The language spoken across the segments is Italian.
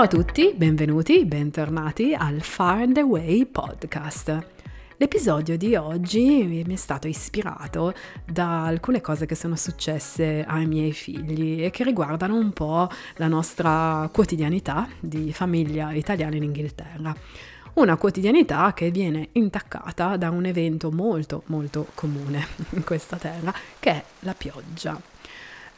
Ciao a tutti, benvenuti, bentornati al Far and Away podcast. L'episodio di oggi mi è stato ispirato da alcune cose che sono successe ai miei figli e che riguardano un po' la nostra quotidianità di famiglia italiana in Inghilterra. Una quotidianità che viene intaccata da un evento molto molto comune in questa terra che è la pioggia.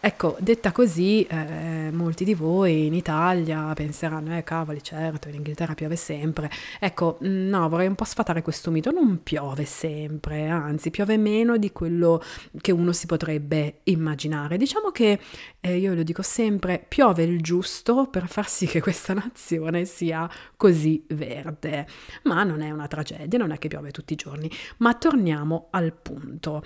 Ecco, detta così, eh, molti di voi in Italia penseranno, eh cavoli, certo, in Inghilterra piove sempre. Ecco, mm, no, vorrei un po' sfatare questo mito, non piove sempre, anzi, piove meno di quello che uno si potrebbe immaginare. Diciamo che, eh, io lo dico sempre, piove il giusto per far sì che questa nazione sia così verde. Ma non è una tragedia, non è che piove tutti i giorni. Ma torniamo al punto.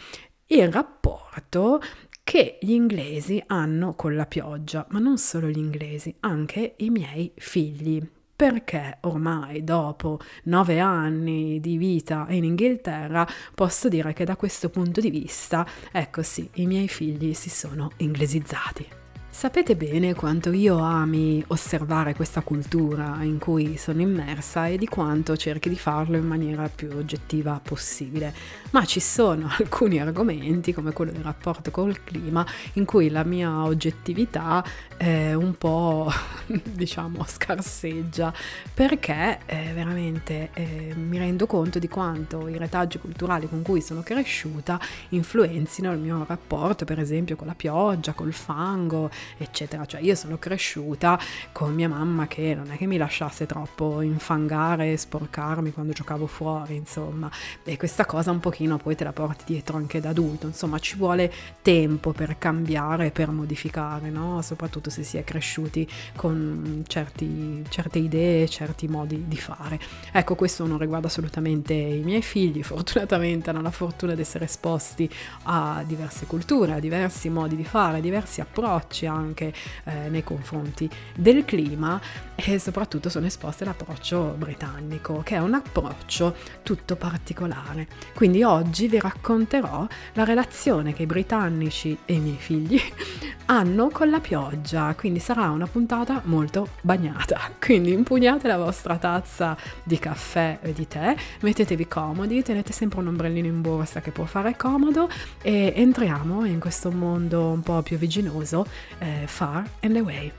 Il rapporto che gli inglesi hanno con la pioggia, ma non solo gli inglesi, anche i miei figli. Perché ormai dopo nove anni di vita in Inghilterra posso dire che da questo punto di vista, ecco sì, i miei figli si sono inglesizzati. Sapete bene quanto io ami osservare questa cultura in cui sono immersa e di quanto cerchi di farlo in maniera più oggettiva possibile, ma ci sono alcuni argomenti come quello del rapporto col clima in cui la mia oggettività è un po' diciamo scarseggia. Perché eh, veramente eh, mi rendo conto di quanto i retaggi culturali con cui sono cresciuta influenzino il mio rapporto per esempio con la pioggia, col fango eccetera. Cioè io sono cresciuta con mia mamma che non è che mi lasciasse troppo infangare e sporcarmi quando giocavo fuori, insomma. E questa cosa un pochino poi te la porti dietro anche da adulto, insomma ci vuole tempo per cambiare, per modificare, no? Soprattutto se si è cresciuti con certi, certe idee, certi modi di fare. Ecco, questo non riguarda assolutamente i miei figli, fortunatamente hanno la fortuna di essere esposti a diverse culture, a diversi modi di fare, a diversi approcci anche eh, nei confronti del clima e soprattutto sono esposte all'approccio britannico, che è un approccio tutto particolare. Quindi oggi vi racconterò la relazione che i britannici e i miei figli hanno con la pioggia, quindi sarà una puntata molto bagnata. Quindi impugnate la vostra tazza di caffè e di tè, mettetevi comodi, tenete sempre un ombrellino in borsa che può fare comodo e entriamo in questo mondo un po' più viginoso uh, Eh, far and away.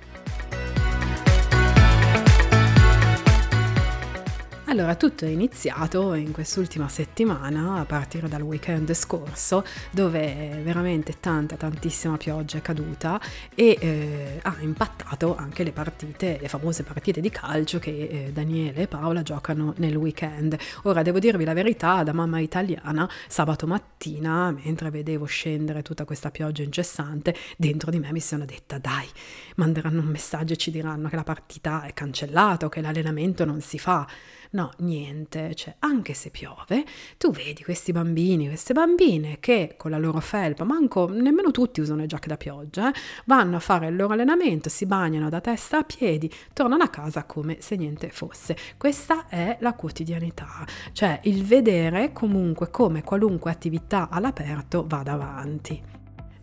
Allora, tutto è iniziato in quest'ultima settimana, a partire dal weekend scorso, dove veramente tanta, tantissima pioggia è caduta e eh, ha impattato anche le partite, le famose partite di calcio che eh, Daniele e Paola giocano nel weekend. Ora, devo dirvi la verità, da mamma italiana, sabato mattina, mentre vedevo scendere tutta questa pioggia incessante, dentro di me mi sono detta, dai, manderanno un messaggio e ci diranno che la partita è cancellata, che l'allenamento non si fa. No, niente, cioè anche se piove, tu vedi questi bambini, queste bambine che con la loro felpa, manco nemmeno tutti usano le giacche da pioggia, eh, vanno a fare il loro allenamento, si bagnano da testa a piedi, tornano a casa come se niente fosse. Questa è la quotidianità, cioè il vedere comunque come qualunque attività all'aperto vada avanti.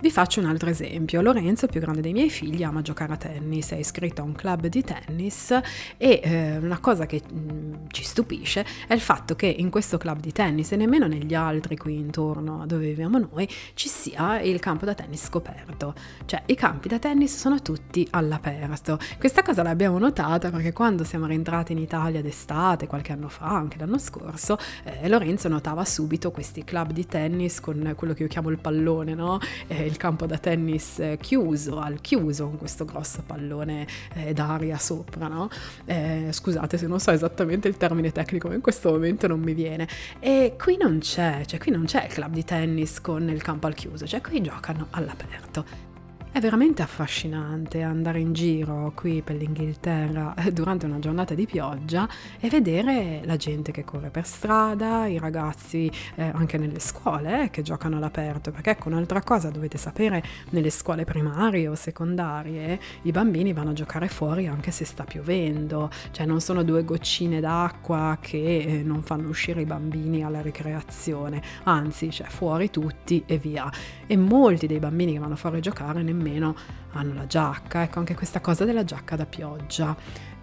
Vi faccio un altro esempio. Lorenzo, più grande dei miei figli, ama giocare a tennis, è iscritto a un club di tennis e eh, una cosa che mh, mm, ci stupisce è il fatto che in questo club di tennis e nemmeno negli altri qui intorno dove viviamo noi ci sia il campo da tennis scoperto. Cioè i campi da tennis sono tutti all'aperto. Questa cosa l'abbiamo notata perché quando siamo rientrati in Italia d'estate, qualche anno fa, anche l'anno scorso, eh, Lorenzo notava subito questi club di tennis con quello che io chiamo il pallone, no? Eh, il campo da tennis eh, chiuso, al chiuso, con questo grosso pallone eh, d'aria sopra, no? Eh, scusate se non so esattamente il termine tecnico, ma in questo momento non mi viene. E qui non c'è, cioè qui non c'è il club di tennis con il campo al chiuso, cioè qui giocano all'aperto. È veramente affascinante andare in giro qui per l'Inghilterra durante una giornata di pioggia e vedere la gente che corre per strada, i ragazzi eh, anche nelle scuole eh, che giocano all'aperto, perché ecco un'altra cosa dovete sapere, nelle scuole primarie o secondarie i bambini vanno a giocare fuori anche se sta piovendo, cioè non sono due goccine d'acqua che eh, non fanno uscire i bambini alla ricreazione, anzi, cioè fuori tutti e via. E molti dei bambini che vanno fuori a giocare nemmeno hanno la giacca, ecco anche questa cosa della giacca da pioggia.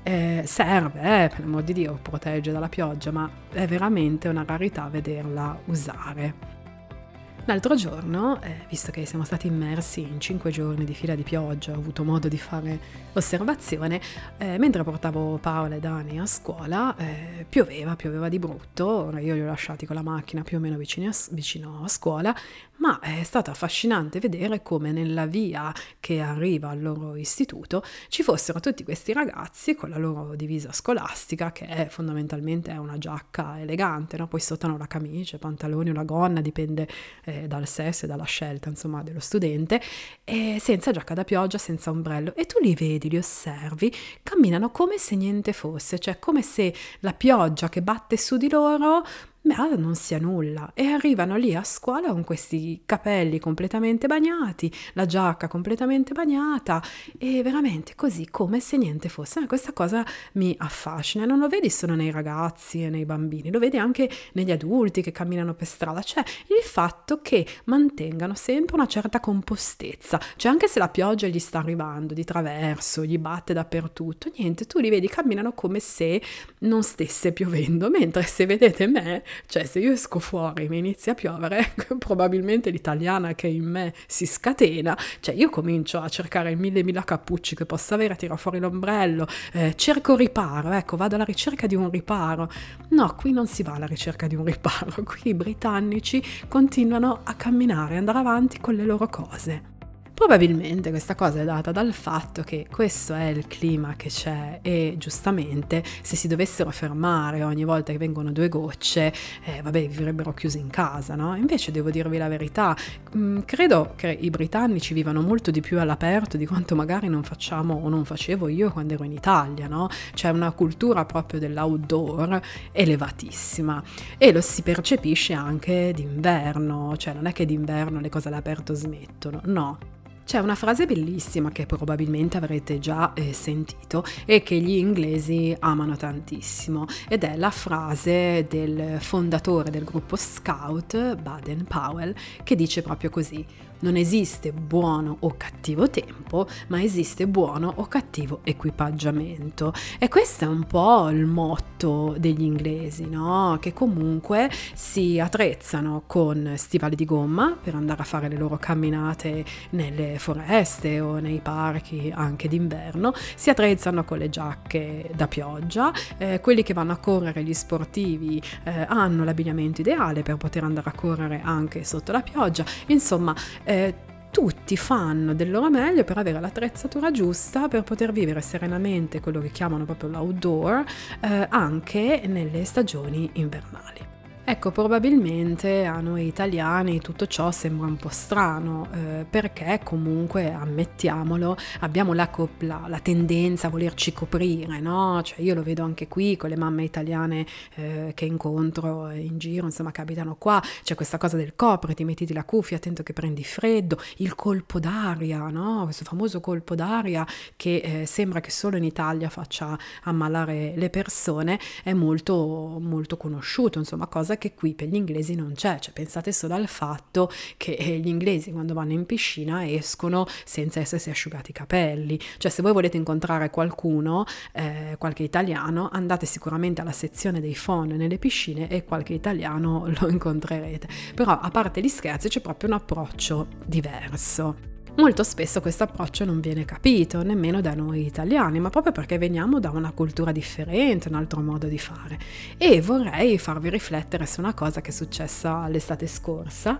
Eh, serve, eh, per l'amor di Dio, protegge dalla pioggia, ma è veramente una rarità vederla usare. L'altro giorno, eh, visto che siamo stati immersi in cinque giorni di fila di pioggia, ho avuto modo di fare osservazione, eh, mentre portavo Paola e Dani a scuola, eh, pioveva, pioveva di brutto, ora io li ho lasciati con la macchina più o meno vicino a, vicino a scuola, ma è stato affascinante vedere come nella via che arriva al loro istituto ci fossero tutti questi ragazzi con la loro divisa scolastica, che è fondamentalmente una giacca elegante, no? poi sotto hanno la camicia, i pantaloni la gonna, dipende eh, dal sesso e dalla scelta insomma dello studente, senza giacca da pioggia, senza ombrello, e tu li vedi, li osservi, camminano come se niente fosse, cioè come se la pioggia che batte su di loro ma non sia nulla. E arrivano lì a scuola con questi capelli completamente bagnati, la giacca completamente bagnata e veramente così come se niente fosse. Questa cosa mi affascina, non lo vedi solo nei ragazzi e nei bambini, lo vedi anche negli adulti che camminano per strada, cioè il fatto che mantengano sempre una certa compostezza, cioè anche se la pioggia gli sta arrivando di traverso, gli batte dappertutto, niente, tu li vedi camminano come se non stesse piovendo, mentre se vedete me cioè, se io esco fuori e mi inizia a piovere, probabilmente l'italiana che in me si scatena, cioè io comincio a cercare mille mila cappucci che possa avere, tiro fuori l'ombrello, eh, cerco riparo, ecco, vado alla ricerca di un riparo. No, qui non si va alla ricerca di un riparo, qui i britannici continuano a camminare, andare avanti con le loro cose. Probabilmente questa cosa è data dal fatto che questo è il clima che c'è e giustamente se si dovessero fermare ogni volta che vengono due gocce, eh, vabbè, vivrebbero chiusi in casa, no? Invece devo dirvi la verità, mh, mm, credo che i britannici vivano molto di più all'aperto di quanto magari non facciamo o non facevo io quando ero in Italia, no? C'è una cultura proprio dell'outdoor elevatissima e lo si percepisce anche d'inverno, cioè non è che d'inverno le cose all'aperto smettono, no. C'è una frase bellissima che probabilmente avrete già eh, sentito e che gli inglesi amano tantissimo ed è la frase del fondatore del gruppo Scout, Baden Powell, che dice proprio così non esiste buono o cattivo tempo, ma esiste buono o cattivo equipaggiamento. E questo è un po' il motto degli inglesi, no? Che comunque si attrezzano con stivali di gomma per andare a fare le loro camminate nelle foreste o nei parchi anche d'inverno, si attrezzano con le giacche da pioggia, eh, quelli che vanno a correre, gli sportivi, eh, hanno l'abbigliamento ideale per poter andare a correre anche sotto la pioggia, insomma tutti fanno del loro meglio per avere l'attrezzatura giusta per poter vivere serenamente quello che chiamano proprio l'outdoor eh, anche nelle stagioni invernali. Ecco, probabilmente a noi italiani tutto ciò sembra un po' strano, eh, perché comunque, ammettiamolo, abbiamo la, la, la, tendenza a volerci coprire, no? Cioè io lo vedo anche qui con le mamme italiane eh, che incontro in giro, insomma, capitano qua, c'è questa cosa del copriti, mettiti la cuffia, attento che prendi freddo, il colpo d'aria, no? Questo famoso colpo d'aria che eh, sembra che solo in Italia faccia ammalare le persone, è molto, molto conosciuto, insomma, cosa cosa che qui per gli inglesi non c'è, cioè pensate solo al fatto che eh, gli inglesi quando vanno in piscina escono senza essersi asciugati i capelli, cioè se voi volete incontrare qualcuno, eh, qualche italiano, andate sicuramente alla sezione dei phon nelle piscine e qualche italiano lo incontrerete, però a parte gli scherzi c'è proprio un approccio diverso. Molto spesso questo approccio non viene capito nemmeno da noi italiani, ma proprio perché veniamo da una cultura differente, un altro modo di fare. E vorrei farvi riflettere su una cosa che è successa l'estate scorsa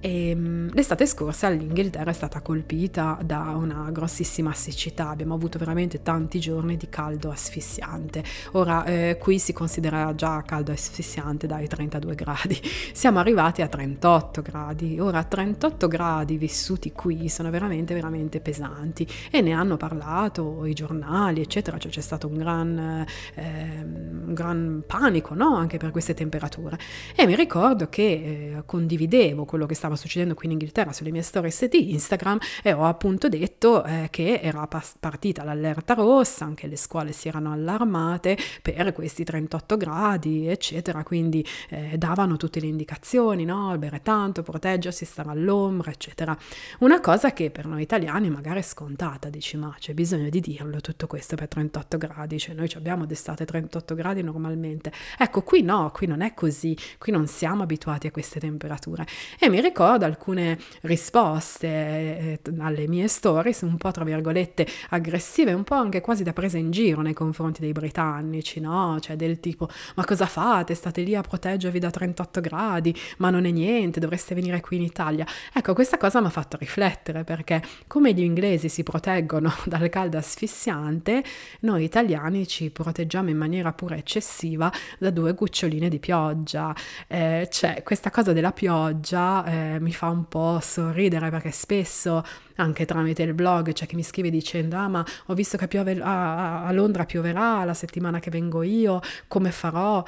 e, ehm, l'estate scorsa l'Inghilterra è stata colpita da una grossissima siccità, abbiamo avuto veramente tanti giorni di caldo asfissiante. Ora eh, qui si considera già caldo asfissiante dai 32 gradi, siamo arrivati a 38 gradi. Ora 38 gradi vissuti qui sono veramente veramente pesanti e ne hanno parlato i giornali, eccetera, cioè c'è stato un gran, eh, un gran panico no? anche per queste temperature. E mi ricordo che eh, condividevo quello che stava stava succedendo qui in Inghilterra sulle mie stories di Instagram e ho appunto detto eh, che era pas- partita l'allerta rossa, anche le scuole si erano allarmate per questi 38 gradi, eccetera, quindi eh, davano tutte le indicazioni, no? Bere tanto, proteggersi, stare all'ombra, eccetera. Una cosa che per noi italiani magari è scontata, dici ma c'è bisogno di dirlo tutto questo per 38 gradi, cioè noi abbiamo d'estate 38 gradi normalmente. Ecco, qui no, qui non è così, qui non siamo abituati a queste temperature. E mi ricordo alcune risposte eh, alle mie stories, un po' tra virgolette aggressive, un po' anche quasi da presa in giro nei confronti dei britannici, no? Cioè del tipo, ma cosa fate? State lì a proteggervi da 38 gradi, ma non è niente, dovreste venire qui in Italia. Ecco, questa cosa mi ha fatto riflettere perché come gli inglesi si proteggono dal caldo asfissiante, noi italiani ci proteggiamo in maniera pure eccessiva da due goccioline di pioggia. Eh, cioè, questa cosa della pioggia eh, mi fa un po' sorridere perché spesso anche tramite il blog c'è chi mi scrive dicendo ah ma ho visto che piove a, a Londra pioverà la settimana che vengo io, come farò?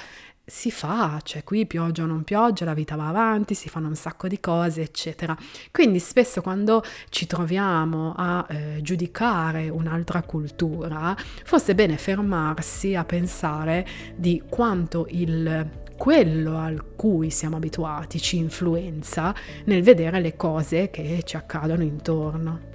si fa, cioè qui pioggia o non pioggia, la vita va avanti, si fanno un sacco di cose, eccetera. Quindi spesso quando ci troviamo a eh, giudicare un'altra cultura, forse è bene fermarsi a pensare di quanto il quello al cui siamo abituati ci influenza nel vedere le cose che ci accadono intorno.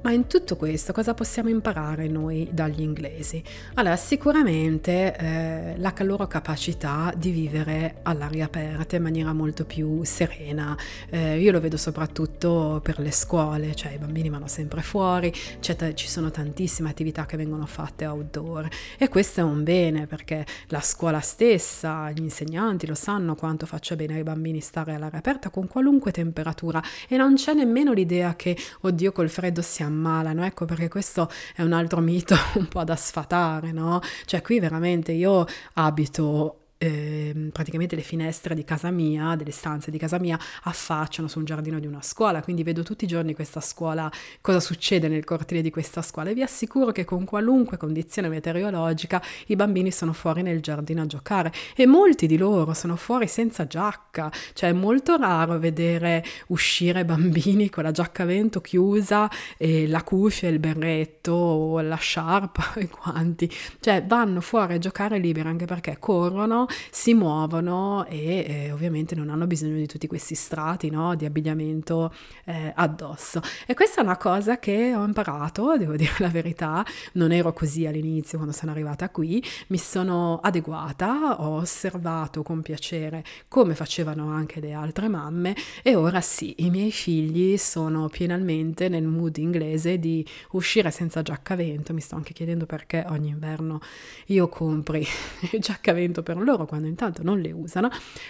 Ma in tutto questo cosa possiamo imparare noi dagli inglesi? Allora, sicuramente eh, la loro capacità di vivere all'aria aperta in maniera molto più serena. Eh, io lo vedo soprattutto per le scuole, cioè i bambini vanno sempre fuori, t- ci sono tantissime attività che vengono fatte outdoor e questo è un bene perché la scuola stessa, gli insegnanti lo sanno quanto faccia bene ai bambini stare all'aria aperta con qualunque temperatura e non c'è nemmeno l'idea che, oddio, col freddo siamo ammalano. Ecco perché questo è un altro mito un po' da sfatare, no? Cioè qui veramente io abito eh, praticamente le finestre di casa mia, delle stanze di casa mia, affacciano su un giardino di una scuola, quindi vedo tutti i giorni questa scuola, cosa succede nel cortile di questa scuola. E vi assicuro che con qualunque condizione meteorologica i bambini sono fuori nel giardino a giocare. E molti di loro sono fuori senza giacca, cioè è molto raro vedere uscire bambini con la giacca a vento chiusa e la cuffia, il berretto o la sciarpa e quanti, cioè vanno fuori a giocare liberi anche perché corrono si muovono e eh, ovviamente non hanno bisogno di tutti questi strati no, di abbigliamento eh, addosso. E questa è una cosa che ho imparato, devo dire la verità, non ero così all'inizio quando sono arrivata qui, mi sono adeguata, ho osservato con piacere come facevano anche le altre mamme e ora sì, i miei figli sono pienamente nel mood inglese di uscire senza giaccavento, mi sto anche chiedendo perché ogni inverno io compri il giaccavento per loro loro quando intanto non le usano,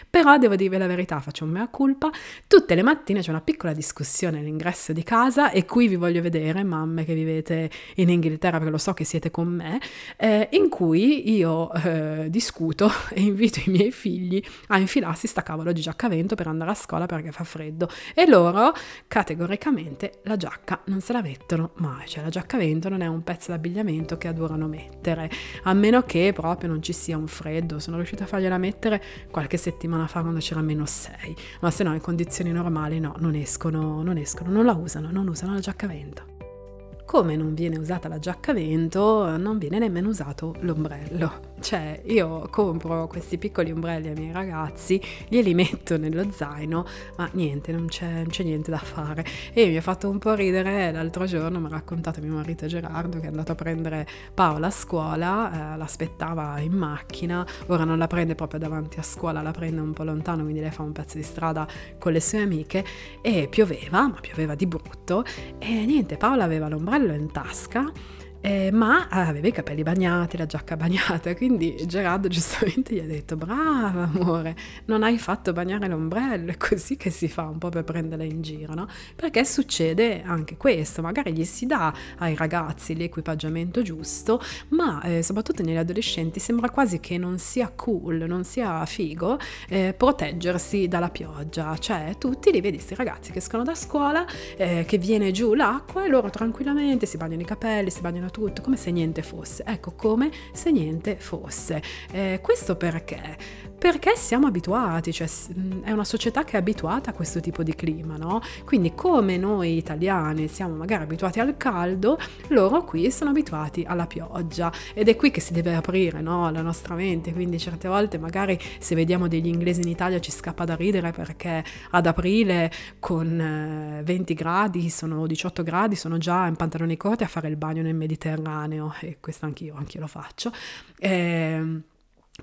però devo dirvi la verità, faccio un mea culpa, tutte le mattine c'è una piccola discussione all'ingresso di casa e qui vi voglio vedere, mamme che vivete in Inghilterra, perché lo so che siete con me, eh, in cui io eh, discuto e invito i miei figli a infilarsi sta cavolo di giaccavento per andare a scuola perché fa freddo. E loro categoricamente la giacca non se la mettono mai, cioè la giaccavento non è un pezzo d'abbigliamento che adorano mettere, a meno che proprio non ci sia un freddo, sono riuscita riuscita a fargliela mettere qualche settimana fa quando c'era meno 6, ma se no in condizioni normali no, non escono, non escono, non la usano, non usano la giacca a vento. Come non viene usata la giacca a vento, non viene nemmeno usato l'ombrello. Cioè, io compro questi piccoli ombrelli ai miei ragazzi, glieli metto nello zaino, ma niente, non c'è, non c'è niente da fare. E mi ha fatto un po' ridere l'altro giorno, mi ha raccontato mio marito Gerardo che è andato a prendere Paola a scuola, eh, l'aspettava in macchina, ora non la prende proprio davanti a scuola, la prende un po' lontano, quindi lei fa un pezzo di strada con le sue amiche e pioveva, ma pioveva di brutto e niente, Paola aveva l'ombrello in tasca eh, ma aveva i capelli bagnati, la giacca bagnata, quindi Gerardo giustamente gli ha detto brava amore, non hai fatto bagnare l'ombrello, è così che si fa un po' per prenderla in giro, no? Perché succede anche questo, magari gli si dà ai ragazzi l'equipaggiamento giusto, ma eh, soprattutto negli adolescenti sembra quasi che non sia cool, non sia figo eh, proteggersi dalla pioggia, cioè tutti li vedi questi ragazzi che escono da scuola, eh, che viene giù l'acqua e loro tranquillamente si bagnano i capelli, si bagnano funziona tutto, come se niente fosse. Ecco, come se niente fosse. Eh, questo perché? Perché siamo abituati, cioè è una società che è abituata a questo tipo di clima, no? Quindi come noi italiani siamo magari abituati al caldo, loro qui sono abituati alla pioggia ed è qui che si deve aprire, no? La nostra mente, quindi certe volte magari se vediamo degli inglesi in Italia ci scappa da ridere perché ad aprile con 20 eh, gradi, sono 18 gradi, sono già in pantaloni corti a fare il bagno nel Mediterraneo e questo anch'io, anch'io lo faccio. E, ehm,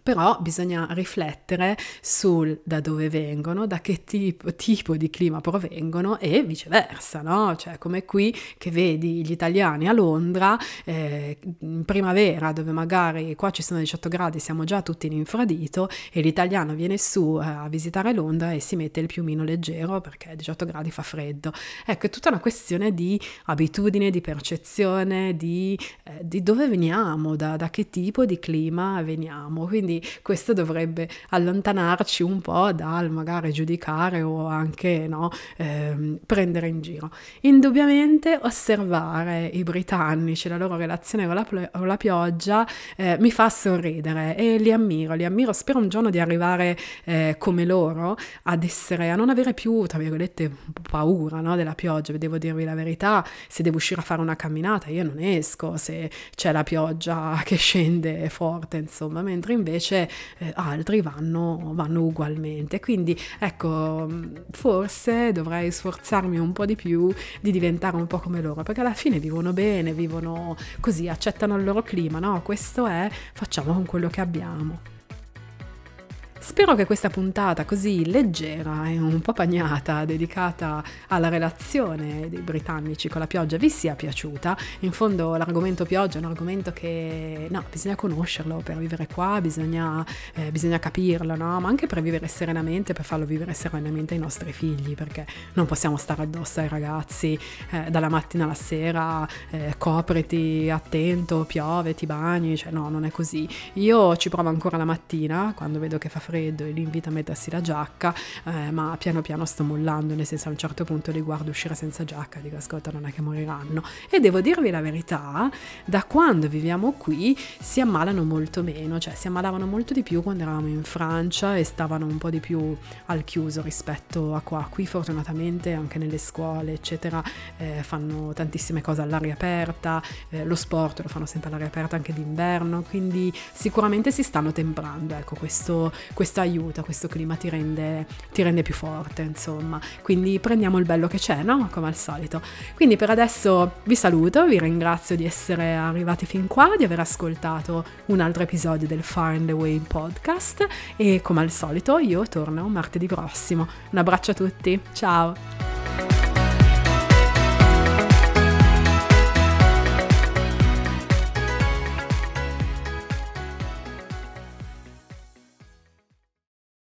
però bisogna riflettere sul da dove vengono, da che tipo, tipo, di clima provengono e viceversa, no? Cioè come qui che vedi gli italiani a Londra eh, in primavera dove magari qua ci sono 18 gradi, siamo già tutti in infradito e l'italiano viene su eh, a visitare Londra e si mette il piumino leggero perché 18 gradi fa freddo. Ecco, è tutta una questione di abitudine, di percezione, di, eh, di dove veniamo, da, da, che tipo di clima veniamo. Quindi quindi questo dovrebbe allontanarci un po' dal magari giudicare o anche no, ehm, prendere in giro. Indubbiamente osservare i britannici, la loro relazione con la, con la pioggia eh, mi fa sorridere e li ammiro, li ammiro, spero un giorno di arrivare eh, come loro ad essere, a non avere più, tra virgolette, paura no, della pioggia, devo dirvi la verità, se devo uscire a fare una camminata io non esco. Se c'è la pioggia che scende forte, insomma, mentre invece invece eh, altri vanno, vanno ugualmente. Quindi ecco, forse dovrei sforzarmi un po' di più di diventare un po' come loro, perché alla fine vivono bene, vivono così, accettano il loro clima, no? Questo è, facciamo con quello che abbiamo. Spero che questa puntata così leggera e un po' pagnata, dedicata alla relazione dei britannici con la pioggia, vi sia piaciuta. In fondo l'argomento pioggia è un argomento che no, bisogna conoscerlo per vivere qua, bisogna, eh, bisogna capirlo, no? ma anche per vivere serenamente, per farlo vivere serenamente ai nostri figli, perché non possiamo stare addosso ai ragazzi eh, dalla mattina alla sera, eh, copriti, attento, piove, ti bagni, cioè no, non è così. Io ci provo ancora la mattina quando vedo che fa freddo freddo e li invito a mettersi la giacca, eh, ma piano piano sto mollando, nel senso a un certo punto li guardo uscire senza giacca, dico ascolta non è che moriranno. E devo dirvi la verità, da quando viviamo qui si ammalano molto meno, cioè si ammalavano molto di più quando eravamo in Francia e stavano un po' di più al chiuso rispetto a qua. Qui fortunatamente anche nelle scuole eccetera eh, fanno tantissime cose all'aria aperta, eh, lo sport lo fanno sempre all'aria aperta anche d'inverno, quindi sicuramente si stanno temprando, ecco questo, questo questo aiuta, questo clima ti rende, ti rende più forte, insomma. Quindi prendiamo il bello che c'è, no? Come al solito. Quindi per adesso vi saluto, vi ringrazio di essere arrivati fin qua, di aver ascoltato un altro episodio del Far and Away podcast e come al solito io torno martedì prossimo. Un abbraccio a tutti, ciao!